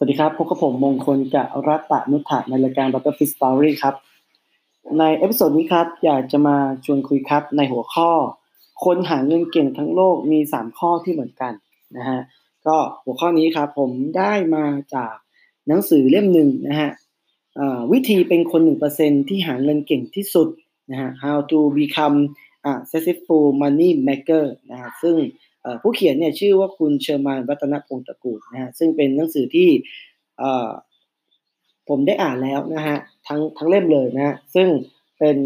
สวัสดีครับพบกับผมมงคลจะรัตะนุถะในรายการ Dr. Fit Story ครับ ใน episode นี้ครับ อยากจะมาชวนคุยครับในหัวข้อ คนหาเงินเก่งทั้งโลกมี 3 ข้อที่เหมือนกันนะฮะก็หัวข้อนี้ครับ ผมได้มาจากหนังสือเล่มหนึ่งนะฮะวิธีเป็นคน 1%ที่หาเงินเก่งที่สุดนะฮะ How to become a successful money maker นะฮะซึ่ง ผู้เขียนเนี่ยชื่อว่าคุณเชอร์มานวัฒนพงศ์ตระกูลนะฮะซึ่งเป็นหนังสือที่ผมได้อ่านแล้วนะฮะทั้งทั้งเล่มเลยนะฮะซึ่งเป็น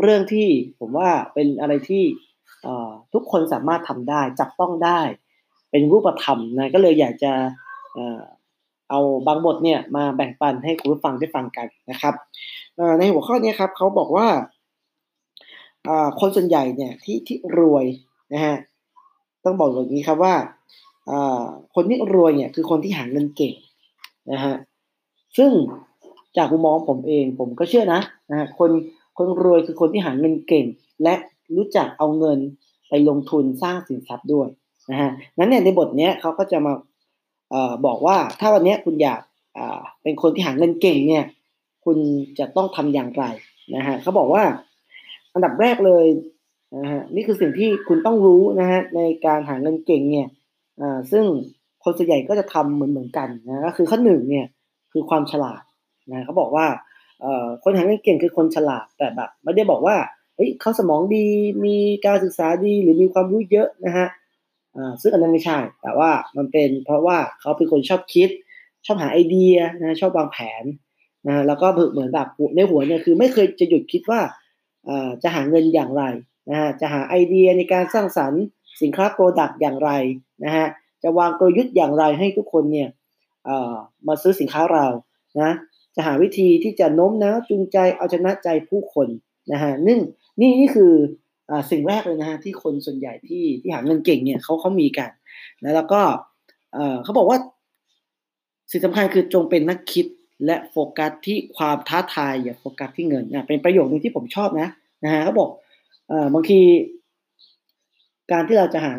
เรื่องที่ผมว่าเป็นอะไรที่ทุกคนสามารถทำได้ จับต้องได้ เป็นรูปธรรมนะก็เลยอยากจะเอาบางบทเนี่ยมาแบ่งปันให้คุณผู้ฟังได้ฟังกันนะครับในหัวข้อนี้ครับเขาบอกว่าคนส่วนใหญ่เนี่ยที่ที่รวยนะฮะ ต้องบอกอย่างนี้ครับว่าคนที่รวยเนี่ยคือคนที่หาเงินเก่งนะฮะซึ่งจากมุมมองผมเองผมก็เชื่อนะนะฮะคนคนรวยคือคนที่หาเงินเก่ง และรู้จักเอาเงินไปลงทุนสร้างสินทรัพย์ด้วยนะฮะนั้นเนี่ยในบทเนี้ยเขาก็จะมาอบอกว่าถ้าวันนี้คุณอยากเป็นคนที่หาเงินเก่งเนี่ย คุณจะต้องทำอย่างไรนะฮะเขาบอกว่า อันดับแรกเลย นะฮะนี่คือสิ่งที่คุณต้องรู้นะฮะในการหาเงินเก่งเนี่ยอ่าซึ่งคนส่วนใหญ่ก็จะทำเหมือนเหมือนกันนะก็คือข้อหนึ่งเนี่ยคือความฉลาดนะเขาบอกว่าเอ่อคนหาเงินเก่งคือคนฉลาดแต่แบบไม่ได้บอกว่าเฮ้ยเขาสมองดีมีการศึกษาดีหรือมีความรู้เยอะนะฮะอ่าซึ่งอันนั้นไม่ใช่ แต่ว่ามันเป็นเพราะว่าเขาเป็นคนชอบคิด ชอบหาไอเดียนะชอบวางแผนนะแล้วก็เหมือนแบบในหัวเนี่ยคือไม่เคยจะหยุดคิดว่าอ่าจะหาเงินอย่างไร นะฮะจะหาไอเดียในการสร้างสรรค์สินค้าโปรดักต์อย่างไรนะฮะจะวางกลยุทธ์อย่างไรให้ทุกคนเนี่ยมาซื้อสินค้าเรานะจะหาวิธีที่จะโน้มน้าวจูงใจเอาชนะใจผู้คนนะฮะนึ่งนี่นี่คืออสิ่งแรกเลยนะฮะที่คนส่วนใหญ่ที่ที่หาเงินเก่งเนี่ยเขาเขามีกันนะแล้วก็เขาบอกว่าสิ่งสำคัญคือจงเป็นนักคิดและโฟกัสที่ความท้าทายอย่าโฟกัสที่เงินนะเป็นประโยคนึงที่ผมชอบนะนะฮะเขาบอก บางทีการที่เราจะหา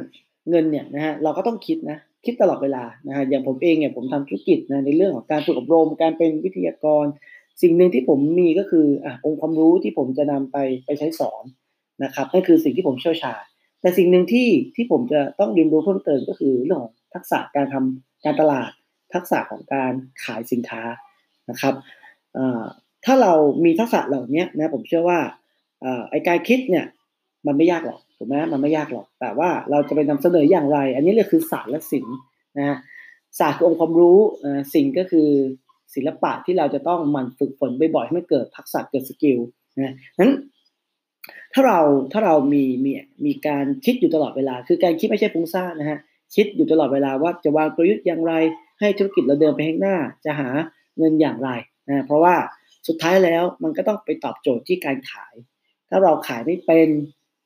เงินเนี่ยนะฮะเราก็ต้องคิดนะคิดตลอดเวลานะฮะอย่างผมเองเนี่ยผมทำธุรกิจนะในเรื่องของการฝึกอบรม การเป็นวิทยากร สิ่งหนึ่งที่ผมมีก็คืออะองค์ความรู้ที่ผมจะนำไปไปใช้สอนนะครับนั่นคือสิ่งที่ผมเชี่ยวชาญแต่สิ่งหนึ่งที่ที่ผมจะต้องเรียนรู้เพิ่มเติมก็คือเรื่องของทักษะการทำการตลาด ทักษะของการขายสินค้านะครับถ้าเรามีทักษะเหล่านี้นะผมเชื่อว่าไอการคิดเนี่ย มันไม่ยากหรอกถูกไหมมันไม่ยากหรอก แต่ว่าเราจะไปนำเสนออย่างไร อันนี้เรียกคือศาสตร์และศิลป์นะศาสตร์คือองค์ความรู้สิ่งก็คือศิลปะที่เราจะต้องหมั่นฝึกฝนบ่อยๆให้มันเกิดทักษะเกิดสกิลนะนั้นถ้าเราถ้าเรามีมีมีการคิดอยู่ตลอดเวลา คือการคิดไม่ใช่ฟุ้งซ่านนะฮะคิดอยู่ตลอดเวลาว่าจะวางกลยุทธ์อย่างไร ให้ธุรกิจเราเดินไปข้างหน้า จะหาเงินอย่างไรนะเพราะว่าสุดท้ายแล้วมันก็ต้องไปตอบโจทย์ที่การขาย ถ้าเราขายไม่เป็น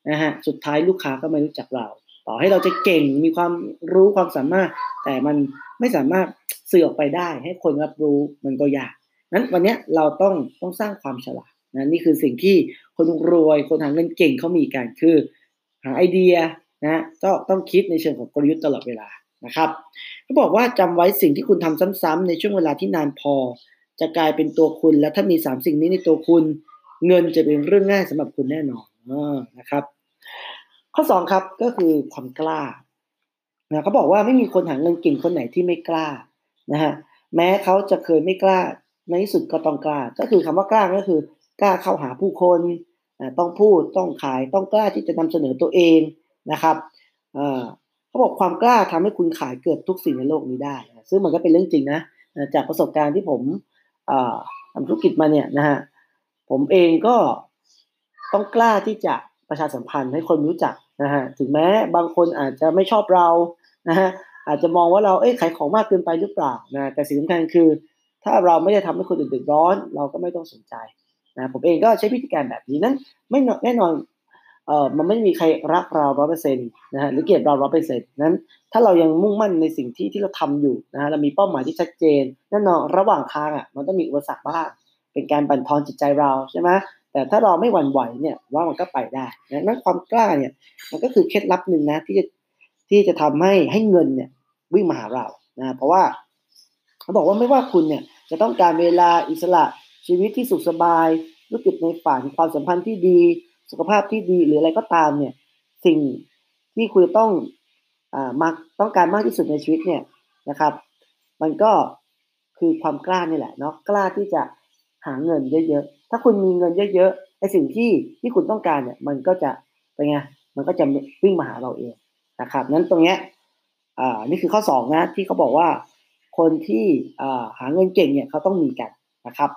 นะฮะสุดท้ายลูกค้าก็ไม่รู้จักเรา ต่อให้เราจะเก่งมีความรู้ความสามารถ แต่มันไม่สามารถสื่อออกไปได้ ให้คนรับรู้มันก็ยากนั้นวันนี้เราต้องต้องสร้างความฉลาดนะนี่คือสิ่งที่คนรวยคนหาเงินเก่งเขามีกันคือ หาไอเดียนะก็ต้องคิดในเชิงของกลยุทธ์ตลอดเวลานะครับเขาบอกว่าจำไว้สิ่งที่คุณทำซ้ำๆในช่วงเวลาที่นานพอ จะกลายเป็นตัวคุณและถ้ามี 3 สิ่งนี้ในตัวคุณ เงินจะเป็นเรื่องง่ายสำหรับคุณแน่นอน นะครับ ข้อสองครับก็คือความกล้านะเขาบอกว่าไม่มีคนหาเงินเก่งคนไหนที่ไม่กล้านะฮะแม้เขาจะเคยไม่กล้าในที่สุดก็ต้องกล้า ก็คือคำว่ากล้าก็คือกล้าเข้าหาผู้คนต้องพูดต้องขายต้องกล้าที่จะนำเสนอตัวเองนะครับเขาบอกความกล้าทำให้คุณขายเกือบทุกสิ่งในโลกนี้ได้ ซึ่งมันก็เป็นเรื่องจริงนะจากประสบการณ์ที่ผมทำธุรกิจมาเนี่ยนะฮะผมเองก็ ต้องกล้าที่จะประชาสัมพันธ์ให้คนรู้จักนะฮะถึงแม้บางคนอาจจะไม่ชอบเรานะฮะอาจจะมองว่าเราเอ้ยขายของมากเกินไปหรือเปล่านะแต่สิ่งสำคัญคือ ถ้าเราไม่ได้ทำให้คนอื่นเดือดร้อน เราก็ไม่ต้องสนใจนะผมเองก็ใช้พิธีการแบบนี้นั้นไม่แน่นอนเอ่อมันไม่มีใครรักเราร้อยเปอร์เซ็นต์นะฮะหรือเกลียดเราร้อยเปอร์เซ็นต์นั้น ถ้าเรายังมุ่งมั่นในสิ่งที่ที่เราทำอยู่นะฮะเรามีเป้าหมายที่ชัดเจนแน่นอนระหว่างทางอะมันต้องมีอุปสรรคบ้างเป็นการบั่นทอนจิตใจเราใช่ไหม แต่ถ้าเราไม่หวั่นไหวเนี่ยว่ามันก็ไปได้นั้นความกล้าเนี่ยมันก็คือเคล็ดลับหนึ่งนะที่จะที่จะทำให้ให้เงินเนี่ยวิ่งมาหาเรานะเพราะว่าเขาบอกว่าไม่ว่าคุณเนี่ยจะต้องการเวลาอิสระชีวิตที่สุขสบายธุรกิจในฝันความสัมพันธ์ที่ดี สุขภาพที่ดีหรืออะไรก็ตามเนี่ยสิ่งที่คุณต้องอ่ามาต้องการมากที่สุดในชีวิตเนี่ยนะครับ มันก็คือความกล้านี่แหละเนาะกล้าที่จะ หาเงินเยอะๆ ถ้าคุณมีเงินเยอะๆไอ้สิ่งที่ที่คุณต้องการเนี่ย มันก็จะเป็นไงมันก็จะวิ่งมาหาเราเองนะครับนั้นตรงเนี้ยอ่านี่คือข้อสองนะที่เขาบอกว่า คนที่อ่าหาเงินเก่งเนี่ยเขาต้องมีกันนะครับ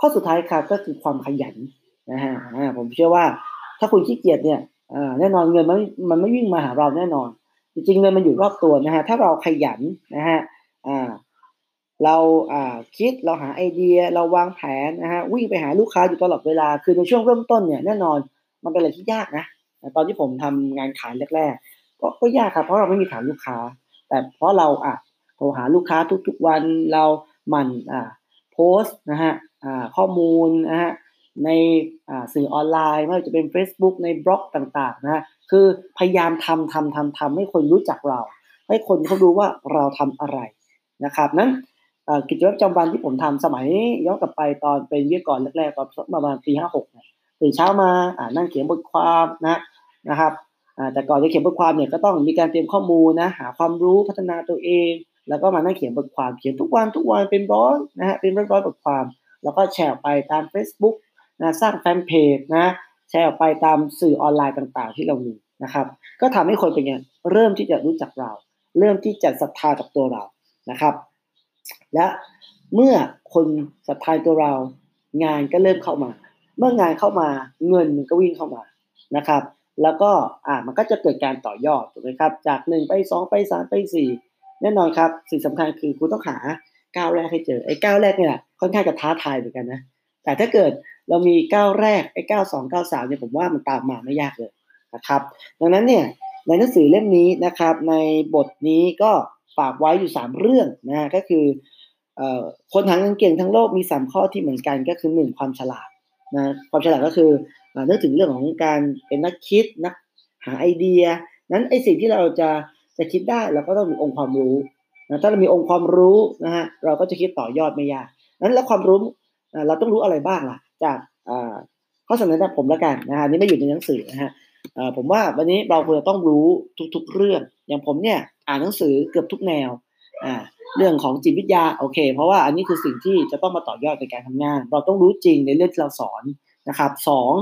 ข้อสุดท้ายครับก็คือความขยันนะฮะผมเชื่อว่า ถ้าคุณขี้เกียจเนี่ยแน่นอนเงินมันมันไม่วิ่งมาหาเราแน่นอน จริงๆเงินมันอยู่รอบตัวนะฮะถ้าเราขยันนะฮะ เราคิดเราหาไอเดีย เราวางแผนนะฮะวิ่งไปหาลูกค้าอยู่ตลอดเวลา คือในช่วงเริ่มต้นเนี่ยแน่นอนมันเป็นอะไรที่ยากนะตอนที่ผมทำงานขายแรกๆก็ก็ยากครับเพราะเราไม่มีฐานลูกค้า แต่เพราะเราอะโทรหาลูกค้าทุกๆวันเราหมั่นอ่าโพสต์นะฮะอ่าข้อมูลนะฮะในอ่าสื่อออนไลน์ไม่ว่าจะเป็น Facebook ในบล็อกต่างๆนะคือพยายามทำทำทำทำให้คนรู้จักเรา ให้คนเขารู้ว่าเราทำอะไรนะครับนั้น กิจวัตรประจำวันที่ผมทำสมัยย้อนกลับไปตอนเป็นวิทยากรแรกๆตอนประมาณปีห้าหกเนี่ยตื่นเช้ามาอ่านั่งเขียนบทความนะนะครับแต่ก่อนจะเขียนบทความเนี่ยก็ต้องมีการเตรียมข้อมูลนะหาความรู้พัฒนาตัวเอง แล้วก็มานั่งเขียนบทความเขียนทุกวันทุกวันเป็นร้อยนะฮะเป็นร้อยร้อยบทความ แล้วก็แชร์ไปตาม Facebook นะสร้างแฟนเพจนะแชร์ออกไปตามสื่อออนไลน์ต่าง ๆ ที่เรามีนะครับ ก็ทำให้คนเป็นไงเริ่มที่จะรู้จักเรา เริ่มที่จะศรัทธากับตัวเรานะครับ และเมื่อคนศรัทธาตัวเรา งานก็เริ่มเข้ามา เมื่องานเข้ามาเงินมันก็วิ่งเข้ามานะครับ แล้วก็อ่ามันก็จะเกิดการต่อยอดถูกไหมครับ จากหนึ่งไปสองไปสามไปสี่แน่นอนครับ สิ่งสำคัญคือคุณต้องหาก้าวแรกให้เจอไอ้ก้าวแรกเนี่ยค่อนข้างจะท้าทายเหมือนกันนะแต่ถ้าเกิดเรามีก้าวแรกไอ้ก้าวสองก้าวสามเนี่ยผมว่ามันตามมาไม่ยากเลยนะครับ ดังนั้นเนี่ยในหนังสือเล่มนี้นะครับ ในบทนี้ก็ฝากไว้อยู่ 3 เรื่องนะก็คือ คนทางเงินเก่งทั้งโลกมี 3 ข้อที่เหมือนกันก็คือ 1 ความฉลาดนะความฉลาดก็คือนึกถึงเรื่องของการเป็นนักคิดนักหาไอเดีย นั้นไอสิ่งที่เราจะจะคิดได้เราก็ต้องมีองค์ความรู้นะถ้าเรามีองค์ความรู้นะฮะเราก็จะคิดต่อยอดไม่ยากนั้นแล้วความรู้เราต้องรู้อะไรบ้างล่ะ จากข้อเสนอแนะผมละกันนะฮะนี่ไม่อยู่ในหนังสือนะฮะผมว่าวันนี้เราควรจะต้องรู้ทุกๆเรื่อง อย่างผมเนี่ยอ่านหนังสือเกือบทุกแนวอ่า เรื่องของจิตวิทยาโอเค เพราะว่าอันนี้คือสิ่งที่จะต้องมาต่อยอดในการทำงาน เราต้องรู้จริงในเรื่องที่เราสอนนะครับสอง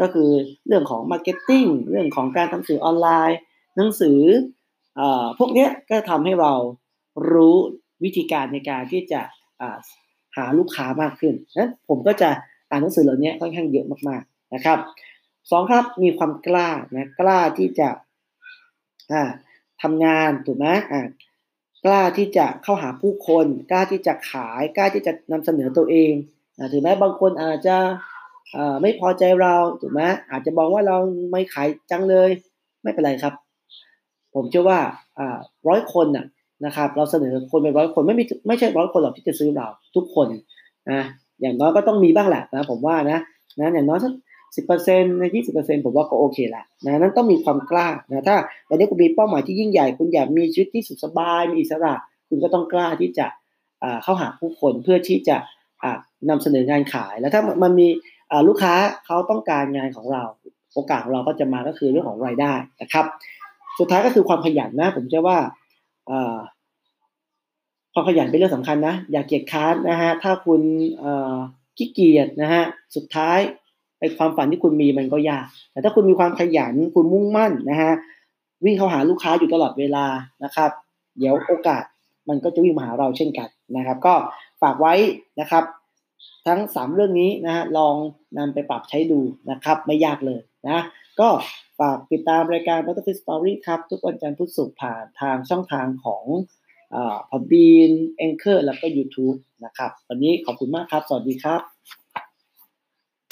ก็คือเรื่องของ marketing เรื่องของการทำสื่อออนไลน์ หนังสือพวกนี้ก็ทำให้เรารู้วิธีการในการที่จะหาลูกค้ามากขึ้นนะผมก็จะอ่านหนังสือเหล่านี้ค่อนข้างเยอะมากๆนะครับสองครับมีความกล้านะกล้าที่จะอ่าทำงานถูกไหมอ่า กล้าที่จะเข้าหาผู้คน กล้าที่จะขาย กล้าที่จะนำเสนอตัวเองถึงแม้บางคนอาจจะไม่พอใจเราถูกไหมอาจจะบอกว่าเราไม่ขายจังเลย ไม่เป็นไรครับ ผมเชื่อว่าร้อยคนนะนะครับ เราเสนอคนเป็นร้อยคนไม่มีไม่ใช่ร้อยคนหรอกที่จะซื้อเราทุกคนนะอย่างน้อยก็ต้องมีบ้างแหละนะผมว่านะนะอย่างน้อยสัก สิบเปอร์เซ็นต์ในยี่สิบเปอร์เซ็นต์ผมว่าก็โอเคละนะนั้นต้องมีความกล้านะถ้าวันนี้คุณมีเป้าหมายที่ยิ่งใหญ่ คุณอยากมีชีวิตที่สุขสบายมีอิสระ คุณก็ต้องกล้าที่จะเข้าหาผู้คนเพื่อที่จะนำเสนองานขาย แล้วถ้ามันมีลูกค้าเขาต้องการงานของเรา โอกาสของเราก็จะมาก็คือเรื่องของรายได้นะครับ สุดท้ายก็คือความขยันนะ ผมเชื่อว่าความขยันเป็นเรื่องสำคัญนะ อย่าเกียจค้านนะฮะถ้าคุณขี้เกียจนะฮะสุดท้าย ไอ้ความฝันที่คุณมีมันก็ยาก แต่ถ้าคุณมีความขยันคุณมุ่งมั่นนะฮะวิ่งเข้าหาลูกค้าอยู่ตลอดเวลานะครับ เดี๋ยวโอกาสมันก็จะวิ่งมาหาเราเช่นกันนะครับ ก็ฝากไว้นะครับ ทั้ง 3 เรื่องนี้นะฮะลองนำไปปรับใช้ดูนะครับ ไม่ยากเลยนะก็ฝากติดตามรายการ b u t t e r f i s Story ครับ ทุกวันจันทร์พุธศุกร์ผ่านทางช่องทางของพอบีนเอ็นเคอร์แล้วก็ YouTube นะครับ วันนี้ขอบคุณมากครับ สวัสดีครับ